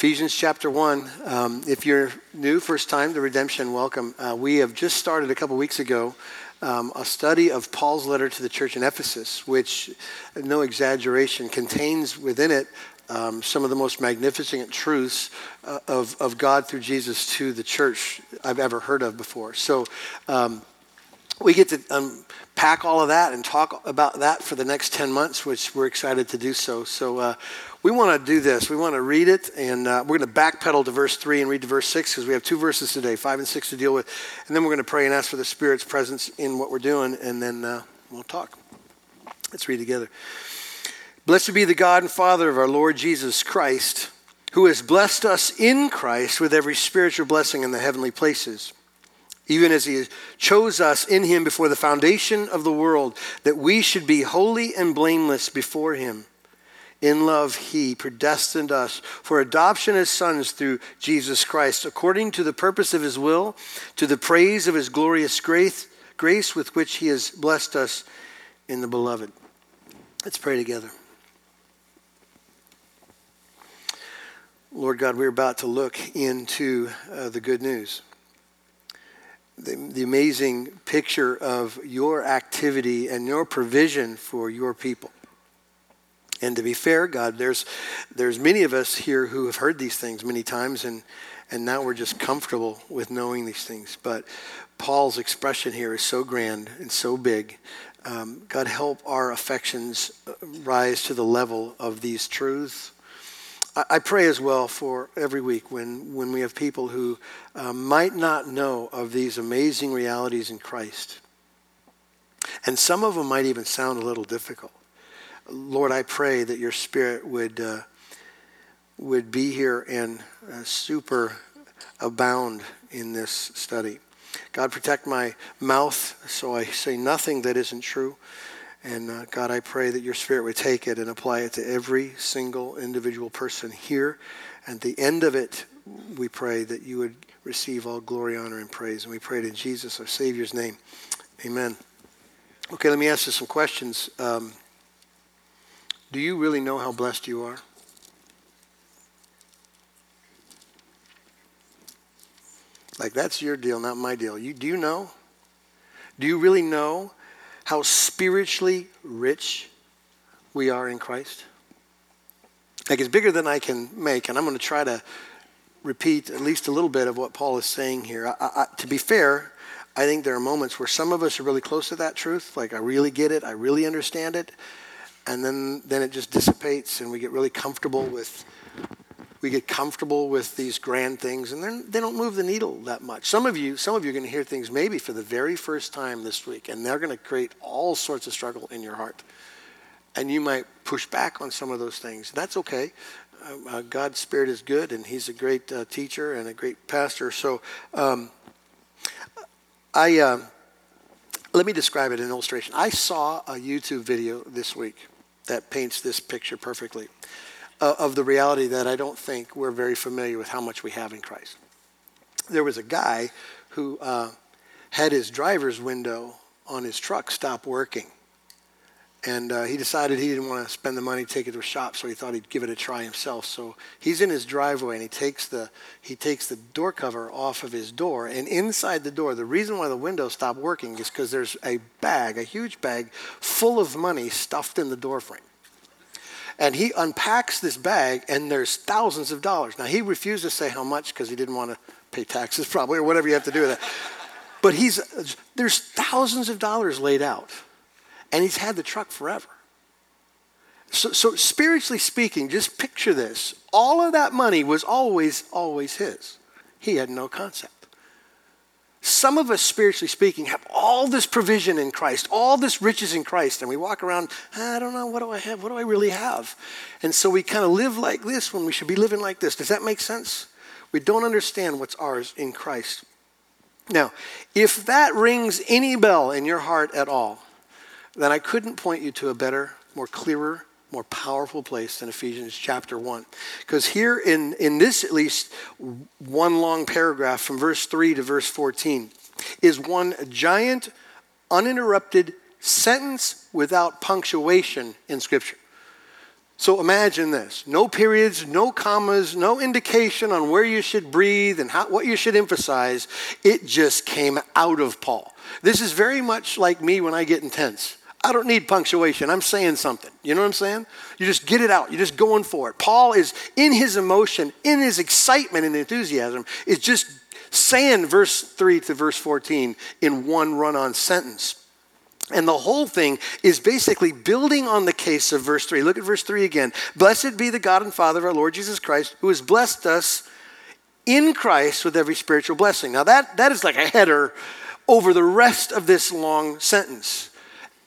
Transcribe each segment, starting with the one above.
Ephesians chapter 1. Um, if you're new, first time to redemption, welcome. Uh, we have just started a couple weeks ago um, a study of Paul's letter to the church in Ephesus, which, no exaggeration, contains within it um, some of the most magnificent truths uh, of, of God through Jesus to the church I've ever heard of before. So um, we get to unpack all of that and talk about that for the next 10 months, which we're excited to do so. So uh, we want to do this. We want to read it, and uh, we're going to backpedal to verse 3 and read to verse 6 because we have two verses today, 5 and 6 to deal with. And then we're going to pray and ask for the Spirit's presence in what we're doing, and then uh, we'll talk. Let's read together. Blessed be the God and Father of our Lord Jesus Christ, who has blessed us in Christ with every spiritual blessing in the heavenly places even as he chose us in him before the foundation of the world, that we should be holy and blameless before him. In love, he predestined us for adoption as sons through Jesus Christ, according to the purpose of his will, to the praise of his glorious grace, grace with which he has blessed us in the beloved. Let's pray together. Lord God, we're about to look into uh, the good news the, the amazing picture of your activity and your provision for your people. And to be fair, God, there's, there's many of us here who have heard these things many times, and, and now we're just comfortable with knowing these things. But Paul's expression here is so grand and so big. Um, God, help our affections rise to the level of these truths I pray as well for every week when, when we have people who uh, might not know of these amazing realities in Christ. And some of them might even sound a little difficult. Lord, I pray that your spirit would, uh, would be here and uh, super abound in this study. God, protect my mouth so I say nothing that isn't true. And uh, God, I pray that your spirit would take it and apply it to every single individual person here. And at the end of it, we pray that you would receive all glory, honor, and praise. And we pray it in Jesus, our Savior's name. Amen. Okay, let me ask you some questions. Um, do you really know how blessed you are? Like, that's your deal, not my deal. You, do you know? Do you really know how spiritually rich we are in Christ? Like it's bigger than I can make, and I'm going to try to repeat at least a little bit of what Paul is saying here. I, I, to be fair, I think there are moments where some of us are really close to that truth, like I really get it, I really understand it, and then then it just dissipates, and we get really comfortable with we get comfortable with these grand things and they don't move the needle that much. Some of you some of you are going to hear things maybe for the very first time this week and they're going to create all sorts of struggle in your heart. And you might push back on some of those things. That's okay. Uh, uh, god's spirit is good and he's a great uh, teacher and a great pastor. So um, i uh, let me describe it in illustration. I saw a youtube video this week that paints this picture perfectly uh, of the reality that I don't think we're very familiar with how much we have in Christ. There was a guy who uh, had his driver's window on his truck stop working. And uh, he decided he didn't want to spend the money to take it to a shop, so he thought he'd give it a try himself. So he's in his driveway and he takes the he takes the door cover off of his door. And inside the door, the reason why the window stopped working is because there's a bag, a huge bag, full of money stuffed in the door frame. And he unpacks this bag, and there's thousands of dollars. Now, he refused to say how much because he didn't want to pay taxes, probably, or whatever you have to do with that. But he's, there's thousands of dollars laid out, and he's had the truck forever. So, so, spiritually speaking, just picture this. All of that money was always, always his. He had no concept. Some of us, spiritually speaking, have all this provision in Christ, all this riches in Christ, and we walk around, I don't know, what do I have? What do I really have? And so we kind of live like this when we should be living like this. Does that make sense? We don't understand what's ours in Christ. Now, if that rings any bell in your heart at all, then I couldn't point you to a better, more clearer more powerful place than Ephesians chapter 1. Because here in, in this, at least, one long paragraph from verse 3 to verse 14 is one giant, uninterrupted sentence without punctuation in Scripture. So imagine this no periods, no commas, no indication on where you should breathe and how, what you should emphasize. It just came out of Paul. This is very much like me when I get intense. I don't need punctuation. I'm saying something. You know what I'm saying? You just get it out. You're just going for it. Paul is in his emotion, in his excitement and enthusiasm, is just saying verse 3 to verse 14 in one run on sentence. And the whole thing is basically building on the case of verse 3. Look at verse 3 again. Blessed be the God and Father of our Lord Jesus Christ, who has blessed us in Christ with every spiritual blessing. Now, that, that is like a header over the rest of this long sentence.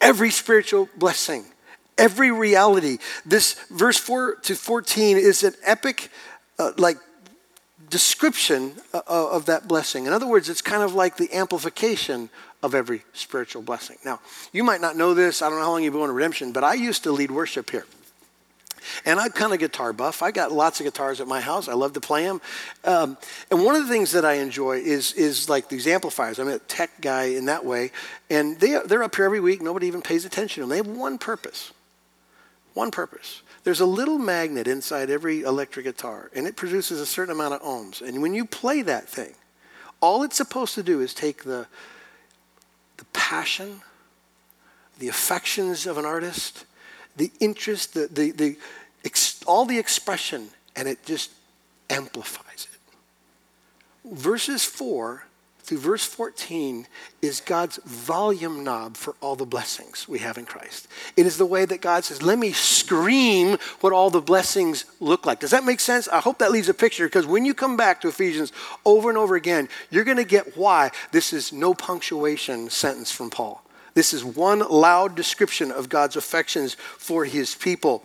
Every spiritual blessing, every reality. This verse 4 to 14 is an epic, uh, like, description uh, of that blessing. In other words, it's kind of like the amplification of every spiritual blessing. Now, you might not know this. I don't know how long you've been in redemption, but I used to lead worship here. And I'm kind of guitar buff. I got lots of guitars at my house. I love to play them. Um, and one of the things that I enjoy is, is like these amplifiers. I'm a tech guy in that way. And they, they're up here every week. Nobody even pays attention to them. They have one purpose. One purpose. There's a little magnet inside every electric guitar, and it produces a certain amount of ohms. And when you play that thing, all it's supposed to do is take the, the passion, the affections of an artist, the interest, the, the, the ex, all the expression, and it just amplifies it. Verses 4 through verse 14 is God's volume knob for all the blessings we have in Christ. It is the way that God says, let me scream what all the blessings look like. Does that make sense? I hope that leaves a picture because when you come back to Ephesians over and over again, you're going to get why this is no punctuation sentence from Paul. This is one loud description of God's affections for his people.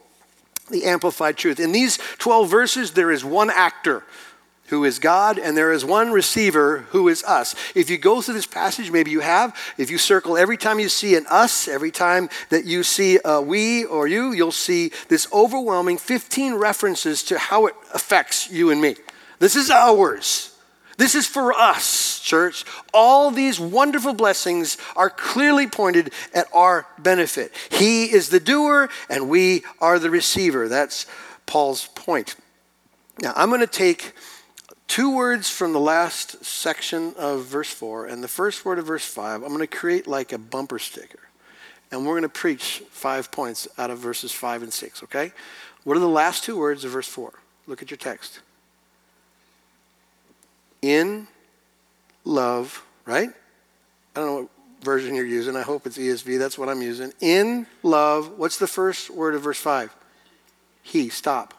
The amplified truth. In these 12 verses, there is one actor who is God, and there is one receiver who is us. If you go through this passage, maybe you have, if you circle every time you see an us, every time that you see a we or you, you'll see this overwhelming 15 references to how it affects you and me. This is ours. This is for us, church. All these wonderful blessings are clearly pointed at our benefit. He is the doer, and we are the receiver. That's Paul's point. Now, I'm going to take two words from the last section of verse 4 and the first word of verse 5. I'm going to create like a bumper sticker. And we're going to preach five points out of verses 5 and 6, okay? What are the last two words of verse 4? Look at your text in love, right? I don't know what version you're using. I hope it's ESV. That's what I'm using. In love. What's the first word of verse 5? He. Stop.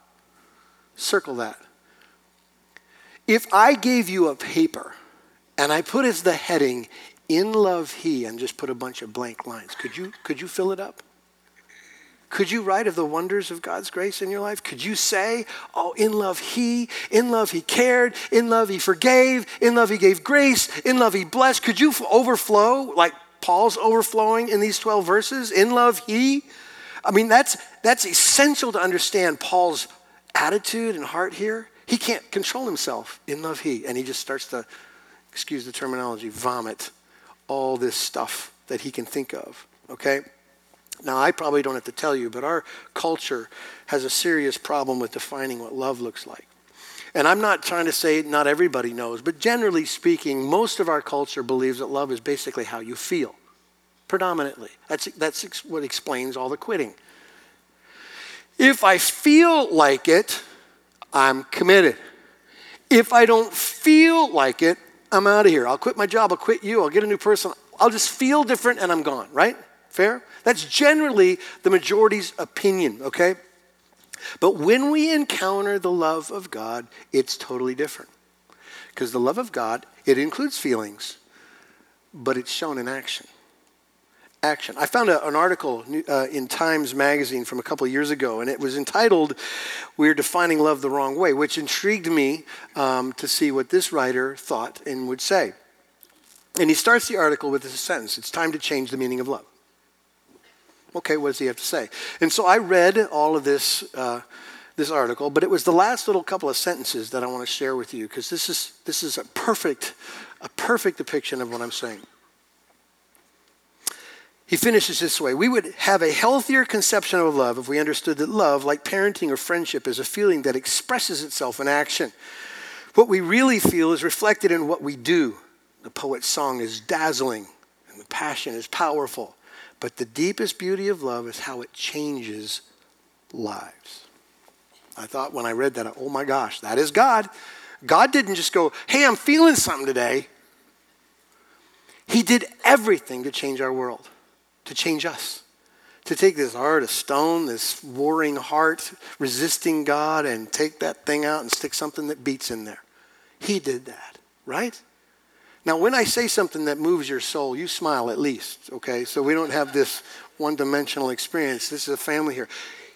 Circle that. If I gave you a paper and I put as the heading, in love he, and just put a bunch of blank lines, could you, could you fill it up? Could you write of the wonders of God's grace in your life? Could you say, Oh, in love He, in love He cared, in love He forgave, in love He gave grace, in love He blessed? Could you overflow like Paul's overflowing in these 12 verses? In love He? I mean, that's, that's essential to understand Paul's attitude and heart here. He can't control himself. In love He. And he just starts to, excuse the terminology, vomit all this stuff that he can think of. Okay? Now, I probably don't have to tell you, but our culture has a serious problem with defining what love looks like. And I'm not trying to say not everybody knows, but generally speaking, most of our culture believes that love is basically how you feel, predominantly. That's, that's what explains all the quitting. If I feel like it, I'm committed. If I don't feel like it, I'm out of here. I'll quit my job, I'll quit you, I'll get a new person. I'll just feel different and I'm gone, right? Fair? That's generally the majority's opinion, okay? But when we encounter the love of God, it's totally different. Because the love of God, it includes feelings, but it's shown in action. Action. I found a, an article uh, in Times Magazine from a couple years ago, and it was entitled, We're Defining Love the Wrong Way, which intrigued me um, to see what this writer thought and would say. And he starts the article with this sentence It's time to change the meaning of love. Okay, what does he have to say? And so I read all of this, uh, this article, but it was the last little couple of sentences that I want to share with you because this is, this is a perfect, a perfect depiction of what I'm saying. He finishes this way We would have a healthier conception of love if we understood that love, like parenting or friendship, is a feeling that expresses itself in action. What we really feel is reflected in what we do. The poet's song is dazzling, and the passion is powerful. But the deepest beauty of love is how it changes lives. I thought when I read that, oh my gosh, that is God. God didn't just go, hey, I'm feeling something today. He did everything to change our world to change us. To take this heart of stone, this warring heart, resisting God, and take that thing out and stick something that beats in there. He did that, right? Now, when I say something that moves your soul, you smile at least, okay? So we don't have this one dimensional experience. This is a family here.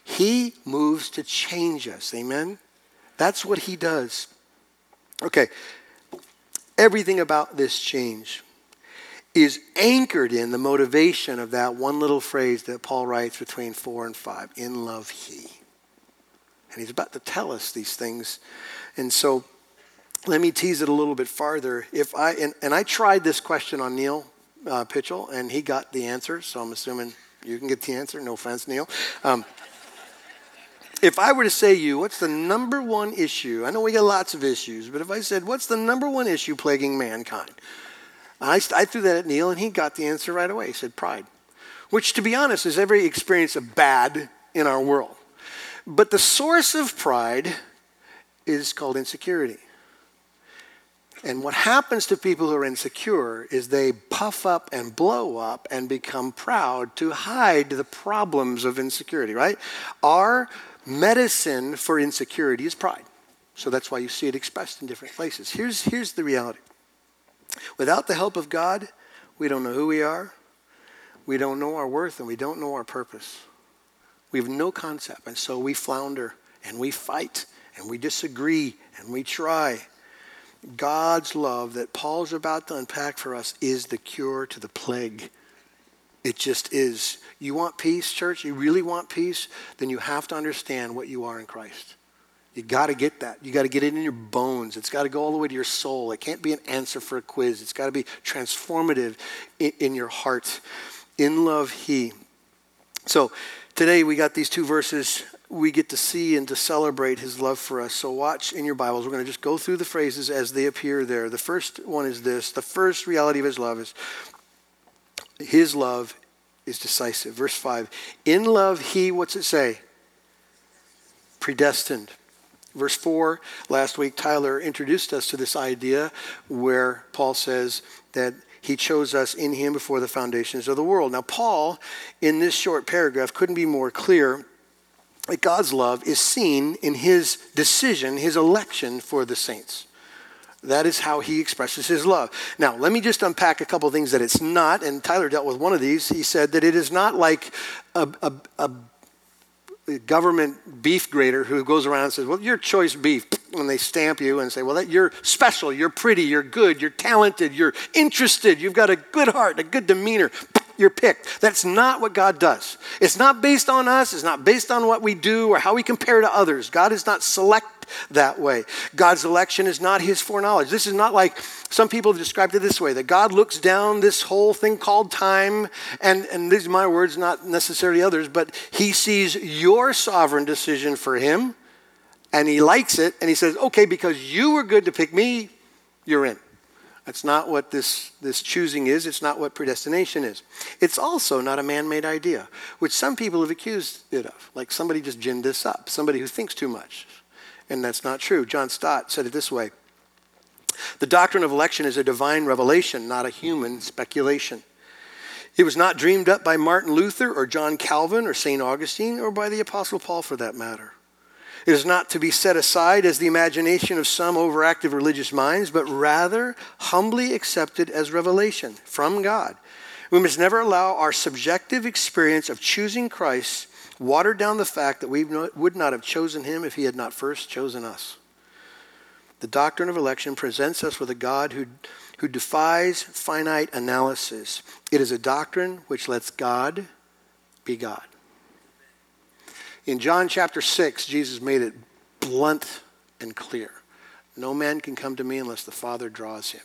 He moves to change us, amen? That's what he does. Okay, everything about this change is anchored in the motivation of that one little phrase that Paul writes between four and five in love he. And he's about to tell us these things. And so let me tease it a little bit farther. If I and, and I tried this question on Neil uh, Pitchell, and he got the answer, so I'm assuming you can get the answer. No offense, Neil. Um, if I were to say you, what's the number one issue? I know we got lots of issues, but if I said, what's the number one issue plaguing mankind? I, I threw that at Neil, and he got the answer right away. He said, pride, which, to be honest, is every experience of bad in our world. But the source of pride is called insecurity. And what happens to people who are insecure is they puff up and blow up and become proud to hide the problems of insecurity, right? Our medicine for insecurity is pride. So that's why you see it expressed in different places. Here's, here's the reality Without the help of God, we don't know who we are, we don't know our worth, and we don't know our purpose. We have no concept, and so we flounder and we fight and we disagree and we try. God's love that Paul's about to unpack for us is the cure to the plague. It just is. You want peace, church? You really want peace? Then you have to understand what you are in Christ. You got to get that. You got to get it in your bones. It's got to go all the way to your soul. It can't be an answer for a quiz. It's got to be transformative in, in your heart. In love, He. So today we got these two verses. We get to see and to celebrate His love for us. So watch in your Bibles. We're going to just go through the phrases as they appear there. The first one is this the first reality of His love is His love is decisive. Verse 5 In love, He, what's it say? Predestined. Verse 4, last week, Tyler introduced us to this idea where Paul says that he chose us in him before the foundations of the world. Now, Paul, in this short paragraph, couldn't be more clear that God's love is seen in his decision, his election for the saints. That is how he expresses his love. Now, let me just unpack a couple things that it's not, and Tyler dealt with one of these. He said that it is not like a, a, a government beef grader who goes around and says, Well, you're choice beef. And they stamp you and say, Well, that, you're special, you're pretty, you're good, you're talented, you're interested, you've got a good heart, a good demeanor. You're picked. That's not what God does. It's not based on us, it's not based on what we do or how we compare to others. God is not that way. God's election is not his foreknowledge. This is not like some people have described it this way that God looks down this whole thing called time, and, and these are my words, not necessarily others, but he sees your sovereign decision for him, and he likes it, and he says, okay, because you were good to pick me, you're in. That's not what this, this choosing is. It's not what predestination is. It's also not a man made idea, which some people have accused it of. Like somebody just ginned this up, somebody who thinks too much and that's not true. John Stott said it this way The doctrine of election is a divine revelation, not a human speculation. It was not dreamed up by Martin Luther or John Calvin or St. Augustine or by the Apostle Paul for that matter. It is not to be set aside as the imagination of some overactive religious minds, but rather humbly accepted as revelation from God. We must never allow our subjective experience of choosing Christ watered down the fact that we would not have chosen him if he had not first chosen us. The doctrine of election presents us with a God who, who defies finite analysis. It is a doctrine which lets God be God. In John chapter 6, Jesus made it blunt and clear. No man can come to me unless the Father draws him.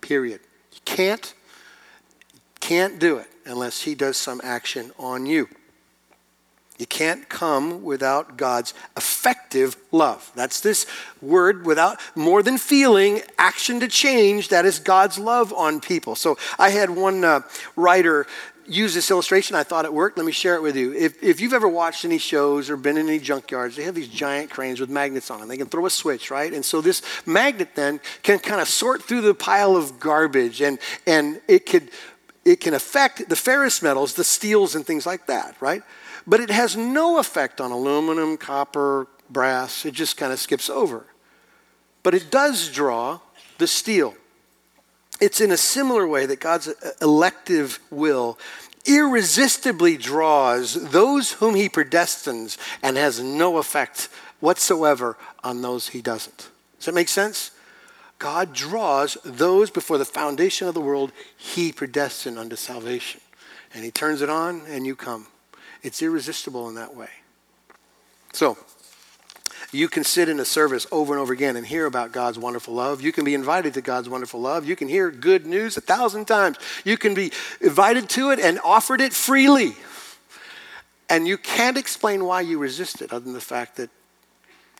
Period. You can't can't do it unless He does some action on you. You can't come without God's effective love. That's this word without more than feeling, action to change. That is God's love on people. So I had one uh, writer use this illustration. I thought it worked. Let me share it with you. If, if you've ever watched any shows or been in any junkyards, they have these giant cranes with magnets on them. They can throw a switch, right? And so this magnet then can kind of sort through the pile of garbage and, and it could it can affect the ferrous metals, the steels and things like that, right? But it has no effect on aluminum, copper, brass. It just kind of skips over. But it does draw the steel. It's in a similar way that God's uh, elective will irresistibly draws those whom he predestines and has no effect whatsoever on those he doesn't. Does that make sense? God draws those before the foundation of the world he predestined unto salvation. And he turns it on and you come. It's irresistible in that way. So, you can sit in a service over and over again and hear about God's wonderful love. You can be invited to God's wonderful love. You can hear good news a thousand times. You can be invited to it and offered it freely. And you can't explain why you resist it other than the fact that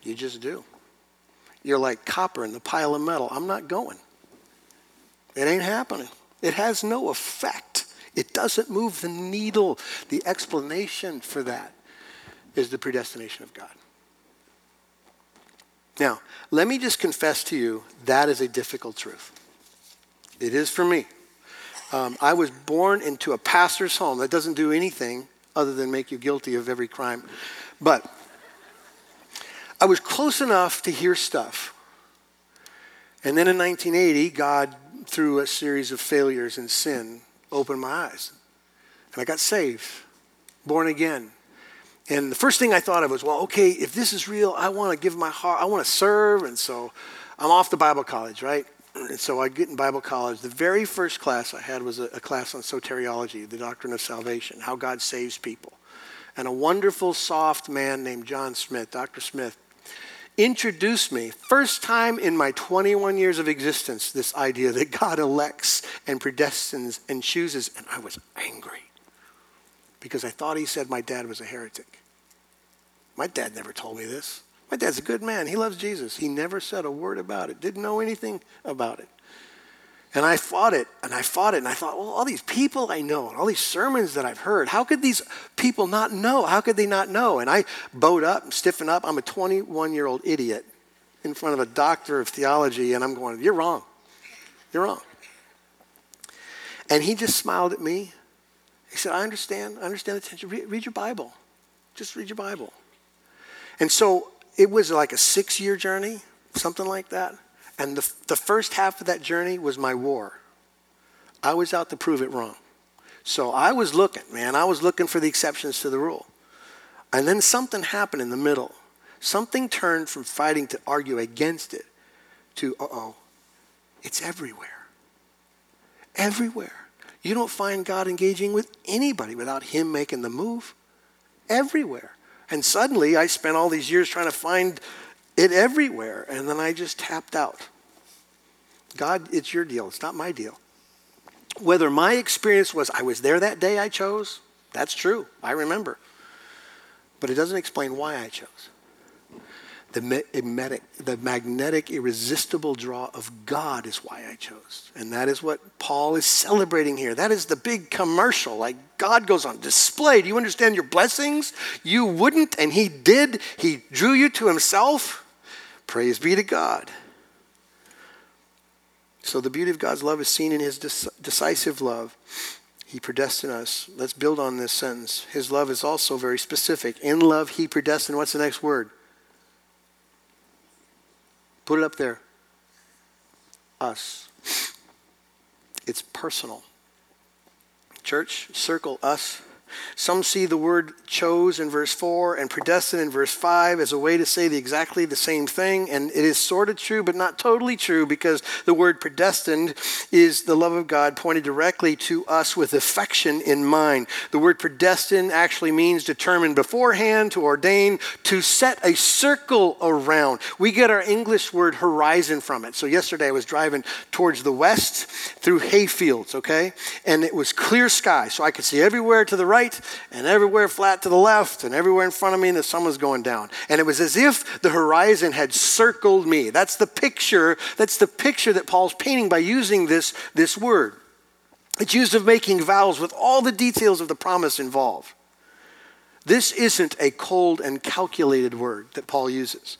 you just do. You're like copper in the pile of metal. I'm not going. It ain't happening. It has no effect. It doesn't move the needle. The explanation for that is the predestination of God. Now, let me just confess to you that is a difficult truth. It is for me. Um, I was born into a pastor's home that doesn't do anything other than make you guilty of every crime. But I was close enough to hear stuff. And then in 1980, God, through a series of failures and sin, opened my eyes. And I got saved, born again, and the first thing I thought of was, well, okay, if this is real, I want to give my heart, I want to serve. And so I'm off to Bible college, right? And so I get in Bible college. The very first class I had was a, a class on soteriology, the doctrine of salvation, how God saves people. And a wonderful, soft man named John Smith, Dr. Smith, introduced me, first time in my 21 years of existence, this idea that God elects and predestines and chooses. And I was angry because I thought he said my dad was a heretic. My dad never told me this. My dad's a good man. He loves Jesus. He never said a word about it, didn't know anything about it. And I fought it, and I fought it, and I thought, well, all these people I know, and all these sermons that I've heard, how could these people not know? How could they not know? And I bowed up and stiffened up. I'm a 21 year old idiot in front of a doctor of theology, and I'm going, you're wrong. You're wrong. And he just smiled at me he said, I understand. I understand the tension. Read, read your Bible. Just read your Bible. And so it was like a six year journey, something like that. And the, the first half of that journey was my war. I was out to prove it wrong. So I was looking, man, I was looking for the exceptions to the rule. And then something happened in the middle. Something turned from fighting to argue against it to, uh oh, it's everywhere. Everywhere. You don't find God engaging with anybody without Him making the move. Everywhere. And suddenly I spent all these years trying to find it everywhere. And then I just tapped out. God, it's your deal. It's not my deal. Whether my experience was I was there that day I chose, that's true. I remember. But it doesn't explain why I chose the, magnetic, the magnetic, irresistible draw of God is why I chose. And that is what Paul is celebrating here. That is the big commercial. Like God goes on display. Do you understand your blessings? You wouldn't, and He did. He drew you to Himself. Praise be to God. So the beauty of God's love is seen in His decisive love. He predestined us. Let's build on this sentence. His love is also very specific. In love, He predestined. What's the next word? Put it up there. Us. It's personal. Church, circle us. Some see the word chose in verse 4 and predestined in verse 5 as a way to say the exactly the same thing. And it is sort of true, but not totally true because the word predestined is the love of God pointed directly to us with affection in mind. The word predestined actually means determined beforehand, to ordain, to set a circle around. We get our English word horizon from it. So yesterday I was driving towards the west through hayfields, okay? And it was clear sky, so I could see everywhere to the right and everywhere flat to the left and everywhere in front of me, and the sun was going down. And it was as if the horizon had circled me. That's the picture, that's the picture that Paul's painting by using this, this word. It's used of making vows with all the details of the promise involved. This isn't a cold and calculated word that Paul uses.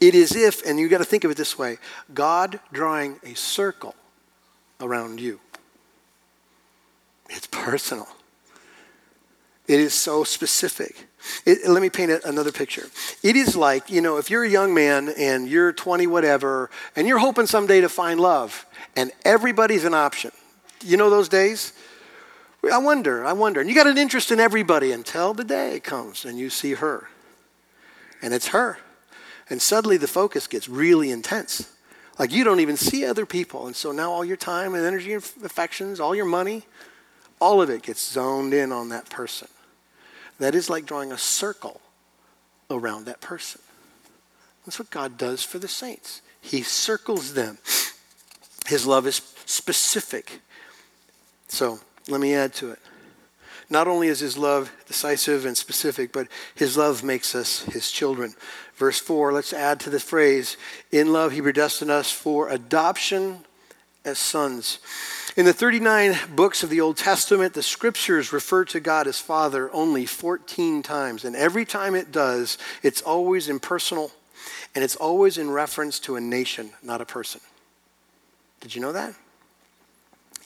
It is if, and you got to think of it this way God drawing a circle around you. It's personal. It is so specific. It, let me paint another picture. It is like, you know, if you're a young man and you're 20 whatever, and you're hoping someday to find love, and everybody's an option. You know those days? I wonder, I wonder. And you got an interest in everybody until the day comes and you see her. And it's her. And suddenly the focus gets really intense. Like you don't even see other people. And so now all your time and energy and affections, all your money, all of it gets zoned in on that person. That is like drawing a circle around that person. That's what God does for the saints. He circles them. His love is specific. So let me add to it. Not only is his love decisive and specific, but his love makes us his children. Verse 4, let's add to the phrase In love, he predestined us for adoption as sons. In the 39 books of the Old Testament, the scriptures refer to God as Father only 14 times. And every time it does, it's always impersonal and it's always in reference to a nation, not a person. Did you know that?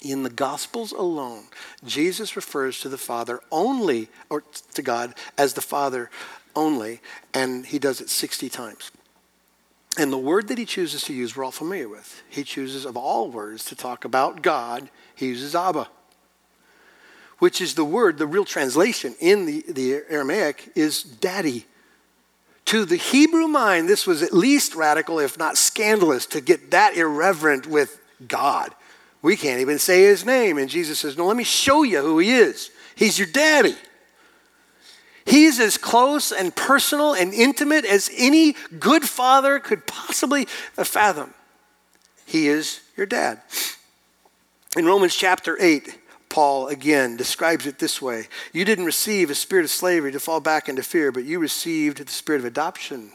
In the Gospels alone, Jesus refers to the Father only, or to God as the Father only, and he does it 60 times. And the word that he chooses to use, we're all familiar with. He chooses, of all words, to talk about God, he uses Abba, which is the word, the real translation in the, the Aramaic is daddy. To the Hebrew mind, this was at least radical, if not scandalous, to get that irreverent with God. We can't even say his name. And Jesus says, No, let me show you who he is. He's your daddy. He's as close and personal and intimate as any good father could possibly fathom. He is your dad. In Romans chapter 8, Paul again describes it this way You didn't receive a spirit of slavery to fall back into fear, but you received the spirit of adoption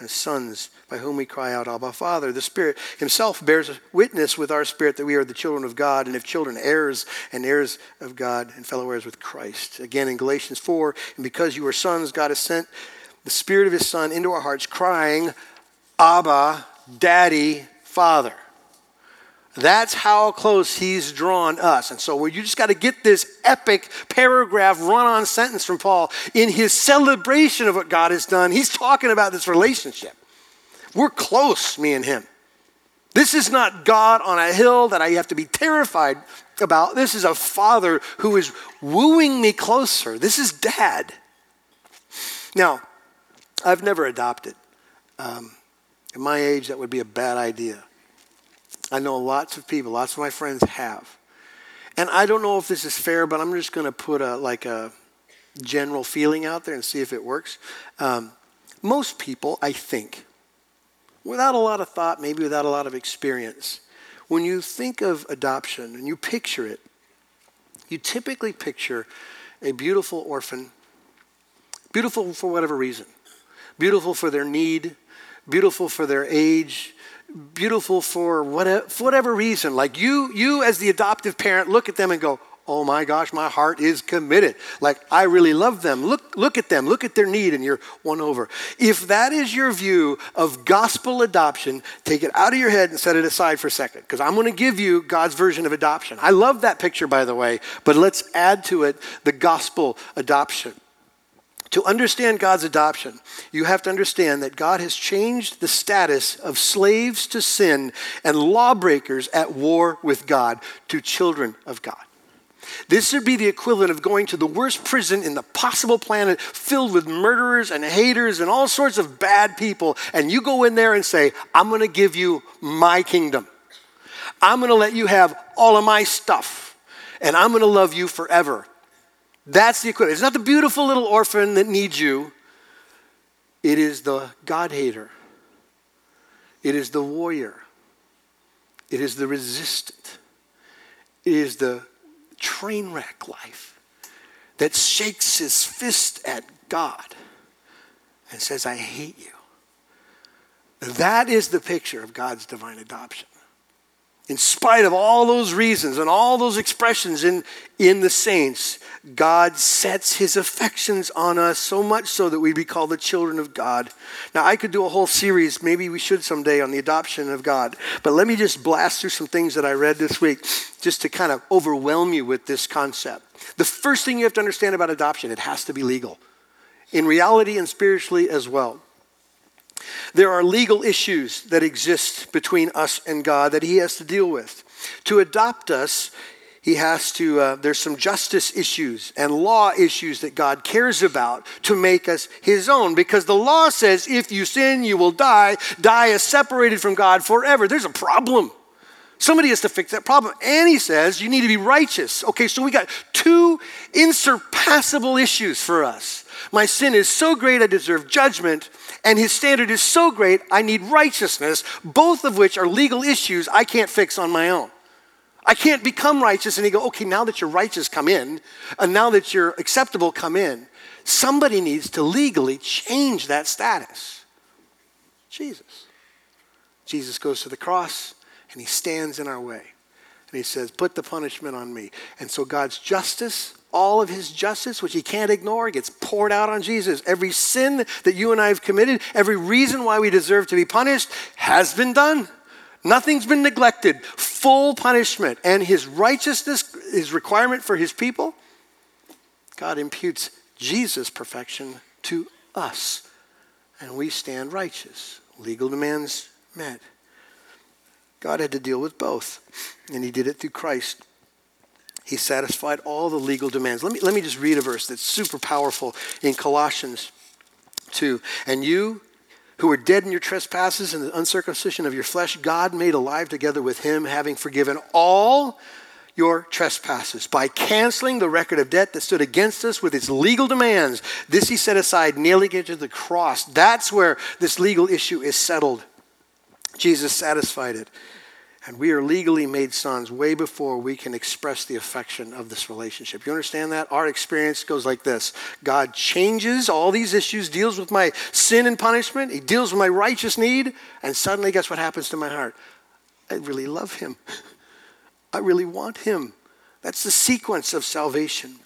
as sons by whom we cry out, Abba, Father. The Spirit Himself bears witness with our spirit that we are the children of God, and if children, heirs and heirs of God, and fellow heirs with Christ. Again in Galatians 4, and because you are sons, God has sent the Spirit of His Son into our hearts, crying, Abba, Daddy, Father. That's how close he's drawn us. And so you just got to get this epic paragraph run on sentence from Paul in his celebration of what God has done. He's talking about this relationship. We're close, me and him. This is not God on a hill that I have to be terrified about. This is a father who is wooing me closer. This is dad. Now, I've never adopted. Um, at my age, that would be a bad idea. I know lots of people, lots of my friends have. And I don't know if this is fair, but I'm just going to put a like a general feeling out there and see if it works. Um, most people, I think, without a lot of thought, maybe without a lot of experience, when you think of adoption and you picture it, you typically picture a beautiful orphan, beautiful for whatever reason, beautiful for their need, beautiful for their age, beautiful for whatever, for whatever reason. Like you, you as the adoptive parent, look at them and go, "Oh my gosh, my heart is committed. Like I really love them. Look, look at them. Look at their need, and you're won over." If that is your view of gospel adoption, take it out of your head and set it aside for a second, because I'm going to give you God's version of adoption. I love that picture, by the way, but let's add to it the gospel adoption. To understand God's adoption, you have to understand that God has changed the status of slaves to sin and lawbreakers at war with God to children of God. This would be the equivalent of going to the worst prison in the possible planet, filled with murderers and haters and all sorts of bad people. And you go in there and say, I'm going to give you my kingdom. I'm going to let you have all of my stuff. And I'm going to love you forever. That's the equivalent. It's not the beautiful little orphan that needs you, it is the God hater, it is the warrior, it is the resistant, it is the train wreck life that shakes his fist at God and says, I hate you. That is the picture of God's divine adoption. In spite of all those reasons and all those expressions in, in the saints, God sets his affections on us so much so that we be called the children of God. Now, I could do a whole series, maybe we should someday, on the adoption of God. But let me just blast through some things that I read this week just to kind of overwhelm you with this concept. The first thing you have to understand about adoption, it has to be legal, in reality and spiritually as well. There are legal issues that exist between us and God that He has to deal with. To adopt us, he has to, uh, there's some justice issues and law issues that God cares about to make us his own. Because the law says if you sin, you will die. Die is separated from God forever. There's a problem. Somebody has to fix that problem. And he says you need to be righteous. Okay, so we got two insurpassable issues for us. My sin is so great I deserve judgment, and his standard is so great I need righteousness, both of which are legal issues I can't fix on my own. I can't become righteous. And he go, okay, now that you're righteous, come in. And now that you're acceptable, come in. Somebody needs to legally change that status. Jesus. Jesus goes to the cross and he stands in our way. And he says, put the punishment on me. And so God's justice, all of his justice, which he can't ignore, gets poured out on Jesus. Every sin that you and I have committed, every reason why we deserve to be punished, has been done. Nothing's been neglected. Full punishment. And his righteousness, his requirement for his people, God imputes Jesus' perfection to us. And we stand righteous. Legal demands met. God had to deal with both. And he did it through Christ. He satisfied all the legal demands. Let me, let me just read a verse that's super powerful in Colossians 2. And you, who were dead in your trespasses and the uncircumcision of your flesh, God made alive together with him, having forgiven all your trespasses by canceling the record of debt that stood against us with its legal demands. This he set aside, nailing it to the cross. That's where this legal issue is settled. Jesus satisfied it. And we are legally made sons way before we can express the affection of this relationship. You understand that? Our experience goes like this God changes all these issues, deals with my sin and punishment, He deals with my righteous need, and suddenly, guess what happens to my heart? I really love Him. I really want Him. That's the sequence of salvation.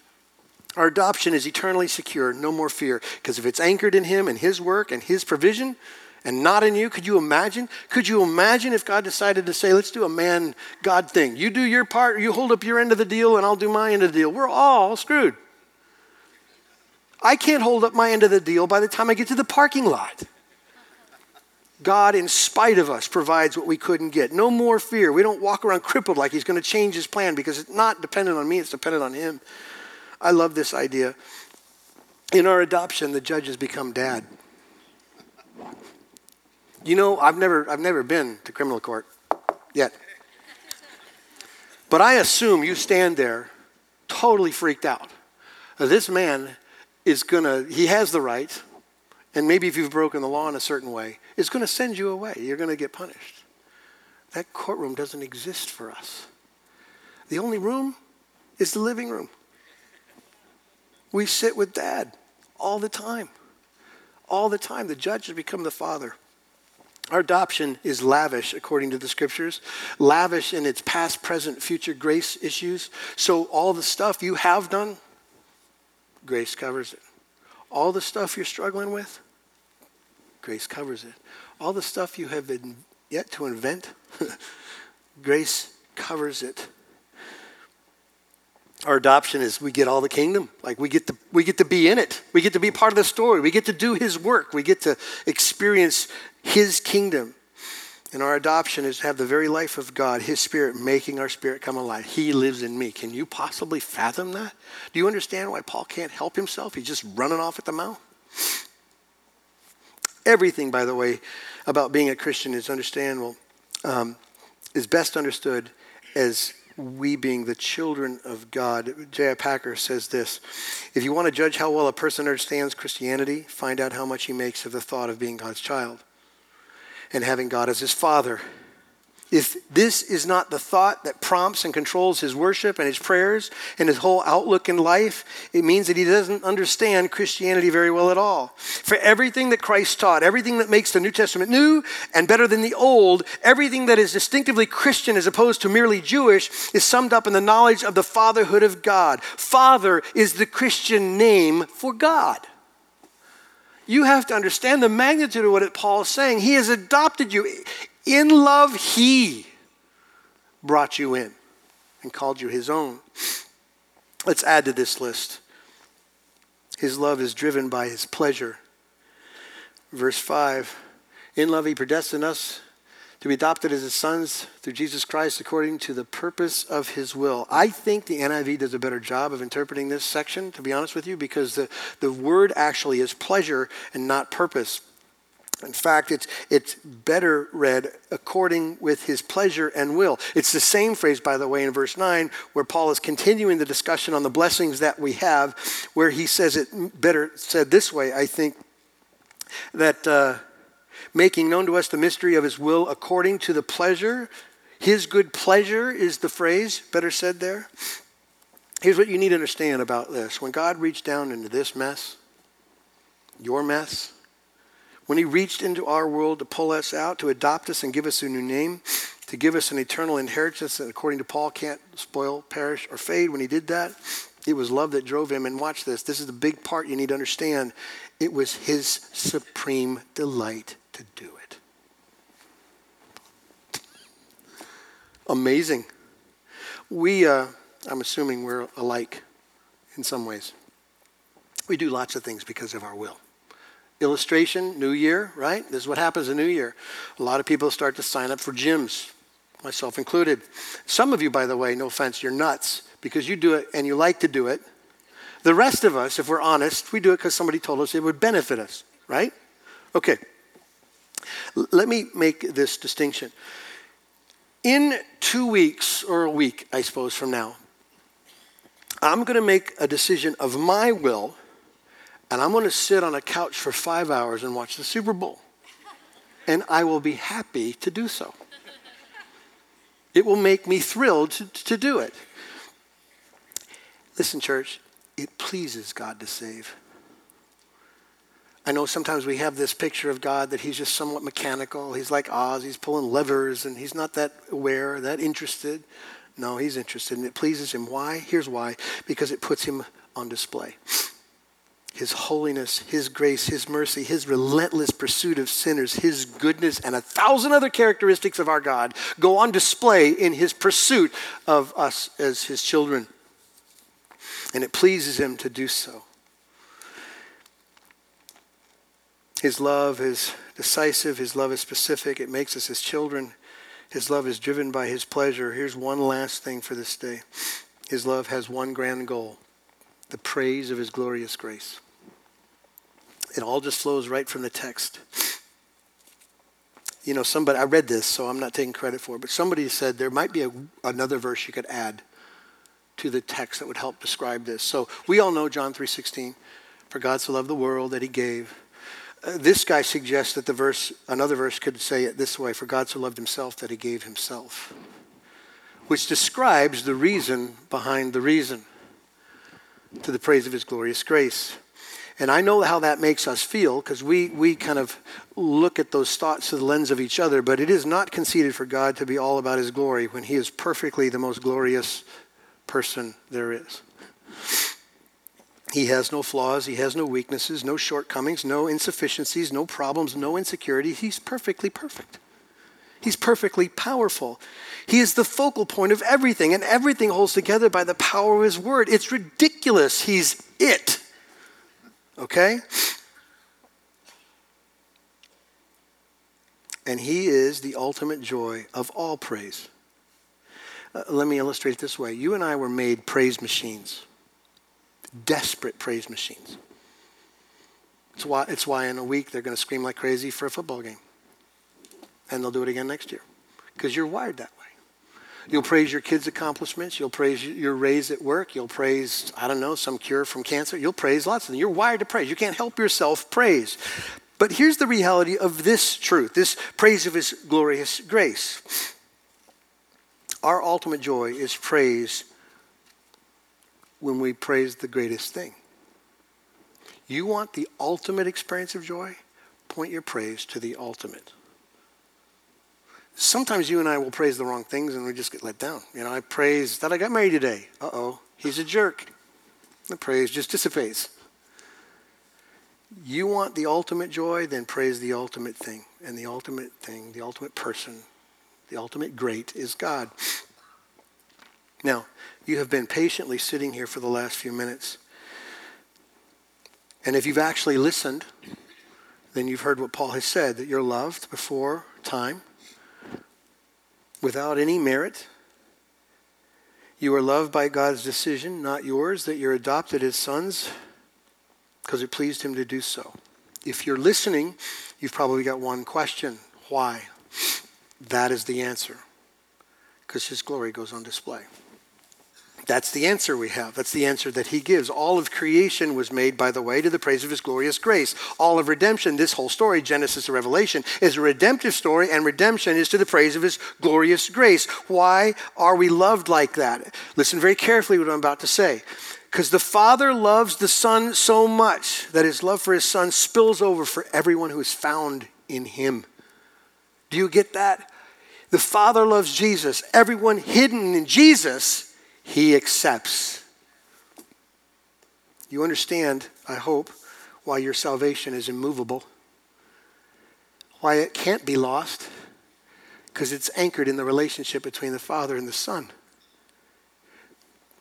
Our adoption is eternally secure, no more fear, because if it's anchored in Him and His work and His provision, and not in you. Could you imagine? Could you imagine if God decided to say, let's do a man God thing? You do your part, you hold up your end of the deal, and I'll do my end of the deal. We're all screwed. I can't hold up my end of the deal by the time I get to the parking lot. God, in spite of us, provides what we couldn't get. No more fear. We don't walk around crippled like He's going to change His plan because it's not dependent on me, it's dependent on Him. I love this idea. In our adoption, the judges become dad. You know, I've never, I've never been to criminal court yet. But I assume you stand there totally freaked out. This man is going to, he has the right, and maybe if you've broken the law in a certain way, is going to send you away. You're going to get punished. That courtroom doesn't exist for us. The only room is the living room. We sit with dad all the time. All the time. The judge has become the father. Our adoption is lavish, according to the scriptures, lavish in its past, present, future grace issues. So, all the stuff you have done, grace covers it. All the stuff you're struggling with, grace covers it. All the stuff you have yet to invent, grace covers it. Our adoption is we get all the kingdom. Like we get to we get to be in it. We get to be part of the story. We get to do his work. We get to experience his kingdom. And our adoption is to have the very life of God, His Spirit making our spirit come alive. He lives in me. Can you possibly fathom that? Do you understand why Paul can't help himself? He's just running off at the mouth. Everything, by the way, about being a Christian is understandable, um, is best understood as we being the children of God. J.I. Packer says this If you want to judge how well a person understands Christianity, find out how much he makes of the thought of being God's child and having God as his father. If this is not the thought that prompts and controls his worship and his prayers and his whole outlook in life, it means that he doesn't understand Christianity very well at all. For everything that Christ taught, everything that makes the New Testament new and better than the old, everything that is distinctively Christian as opposed to merely Jewish, is summed up in the knowledge of the fatherhood of God. Father is the Christian name for God you have to understand the magnitude of what Paul is saying. He has adopted you. In love, He brought you in and called you His own. Let's add to this list. His love is driven by His pleasure. Verse 5 In love, He predestined us to be adopted as his sons through Jesus Christ according to the purpose of his will. I think the NIV does a better job of interpreting this section, to be honest with you, because the, the word actually is pleasure and not purpose. In fact, it's, it's better read according with his pleasure and will. It's the same phrase, by the way, in verse 9, where Paul is continuing the discussion on the blessings that we have, where he says it better said this way, I think, that. Uh, making known to us the mystery of his will according to the pleasure. His good pleasure is the phrase, better said there. Here's what you need to understand about this. When God reached down into this mess, your mess, when he reached into our world to pull us out, to adopt us and give us a new name, to give us an eternal inheritance that, according to Paul, can't spoil, perish, or fade, when he did that, it was love that drove him. And watch this. This is the big part you need to understand. It was his supreme delight to do it. Amazing. We, uh, I'm assuming we're alike in some ways. We do lots of things because of our will. Illustration, New Year, right? This is what happens in New Year. A lot of people start to sign up for gyms, myself included. Some of you, by the way, no offense, you're nuts because you do it and you like to do it. The rest of us, if we're honest, we do it because somebody told us it would benefit us, right? Okay, let me make this distinction. In two weeks, or a week, I suppose, from now, I'm going to make a decision of my will, and I'm going to sit on a couch for five hours and watch the Super Bowl. And I will be happy to do so. It will make me thrilled to, to do it. Listen, church, it pleases God to save. I know sometimes we have this picture of God that he's just somewhat mechanical. He's like Oz, he's pulling levers, and he's not that aware, that interested. No, he's interested, and it pleases him. Why? Here's why because it puts him on display. His holiness, His grace, His mercy, His relentless pursuit of sinners, His goodness, and a thousand other characteristics of our God go on display in His pursuit of us as His children. And it pleases Him to do so. His love is decisive, His love is specific, it makes us His children. His love is driven by His pleasure. Here's one last thing for this day His love has one grand goal the praise of His glorious grace. It all just flows right from the text. You know, somebody, I read this, so I'm not taking credit for it, but somebody said there might be a, another verse you could add to the text that would help describe this. So we all know John 3.16, for God so loved the world that he gave uh, this guy suggests that the verse, another verse could say it this way For God so loved himself that he gave himself, which describes the reason behind the reason to the praise of his glorious grace. And I know how that makes us feel because we, we kind of look at those thoughts through the lens of each other, but it is not conceded for God to be all about his glory when he is perfectly the most glorious person there is. He has no flaws, he has no weaknesses, no shortcomings, no insufficiencies, no problems, no insecurity. He's perfectly perfect. He's perfectly powerful. He is the focal point of everything, and everything holds together by the power of his word. It's ridiculous. He's it. Okay? and he is the ultimate joy of all praise. Uh, let me illustrate it this way. You and I were made praise machines, desperate praise machines. It's why, it's why in a week they're going to scream like crazy for a football game. And they'll do it again next year because you're wired that way. You'll praise your kids' accomplishments. You'll praise your raise at work. You'll praise, I don't know, some cure from cancer. You'll praise lots of them. You're wired to praise. You can't help yourself praise. But here's the reality of this truth this praise of His glorious grace. Our ultimate joy is praise when we praise the greatest thing. You want the ultimate experience of joy? Point your praise to the ultimate sometimes you and I will praise the wrong things and we just get let down. You know, I praise that I got married today. Uh oh, he's a jerk. The praise just dissipates. You want the ultimate joy, then praise the ultimate thing. And the ultimate thing, the ultimate person, the ultimate great is God. Now, you have been patiently sitting here for the last few minutes. And if you've actually listened, then you've heard what Paul has said that you're loved before time without any merit. You are loved by God's decision, not yours, that you're adopted as sons because it pleased Him to do so. If you're listening, you've probably got one question why? That is the answer because His glory goes on display. That's the answer we have. That's the answer that he gives. All of creation was made, by the way, to the praise of his glorious grace. All of redemption, this whole story, Genesis to Revelation, is a redemptive story, and redemption is to the praise of his glorious grace. Why are we loved like that? Listen very carefully what I'm about to say. Because the Father loves the Son so much that his love for his Son spills over for everyone who is found in him. Do you get that? The Father loves Jesus. Everyone hidden in Jesus he accepts. You understand, I hope, why your salvation is immovable, why it can't be lost, because it's anchored in the relationship between the Father and the Son.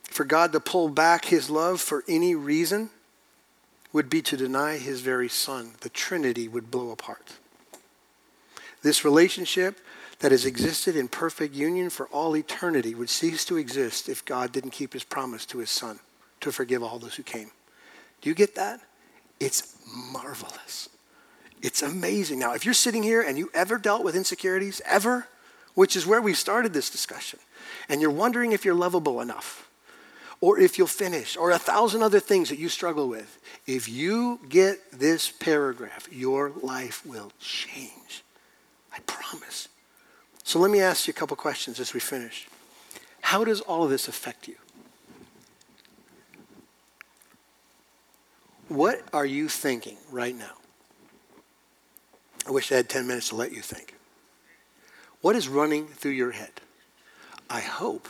For God to pull back his love for any reason would be to deny his very Son. The Trinity would blow apart. This relationship that has existed in perfect union for all eternity would cease to exist if God didn't keep his promise to his son to forgive all those who came. Do you get that? It's marvelous. It's amazing. Now, if you're sitting here and you ever dealt with insecurities, ever, which is where we started this discussion, and you're wondering if you're lovable enough, or if you'll finish, or a thousand other things that you struggle with, if you get this paragraph, your life will change. I promise. So let me ask you a couple questions as we finish. How does all of this affect you? What are you thinking right now? I wish I had 10 minutes to let you think. What is running through your head? I hope,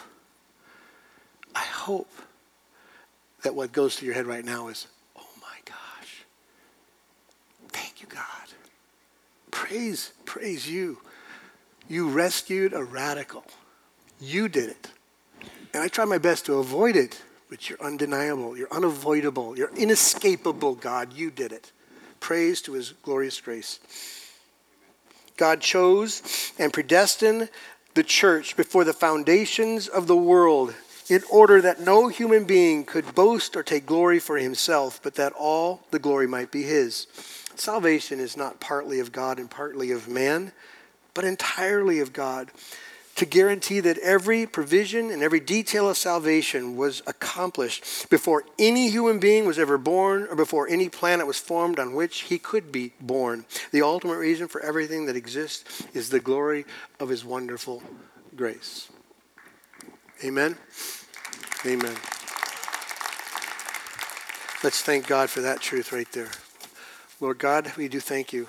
I hope that what goes through your head right now is, oh my gosh, thank you, God. Praise, praise you. You rescued a radical. You did it. And I try my best to avoid it, but you're undeniable. You're unavoidable. You're inescapable, God. You did it. Praise to his glorious grace. God chose and predestined the church before the foundations of the world in order that no human being could boast or take glory for himself, but that all the glory might be his. Salvation is not partly of God and partly of man but entirely of God, to guarantee that every provision and every detail of salvation was accomplished before any human being was ever born or before any planet was formed on which he could be born. The ultimate reason for everything that exists is the glory of his wonderful grace. Amen. Amen. Let's thank God for that truth right there. Lord God, we do thank you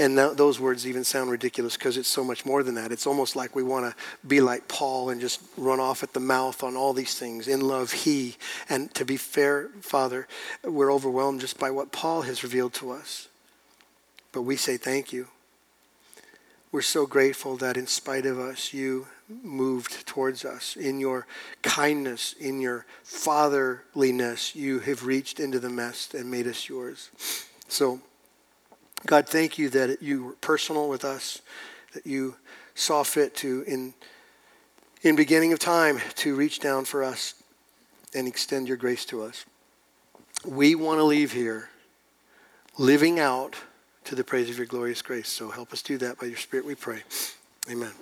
and those words even sound ridiculous because it's so much more than that. It's almost like we want to be like Paul and just run off at the mouth on all these things. In love, he. And to be fair, Father, we're overwhelmed just by what Paul has revealed to us. But we say thank you. We're so grateful that in spite of us, you moved towards us. In your kindness, in your fatherliness, you have reached into the mess and made us yours. So, God, thank you that you were personal with us, that you saw fit to, in, in beginning of time, to reach down for us and extend your grace to us. We want to leave here living out to the praise of your glorious grace. So help us do that by your Spirit, we pray. Amen.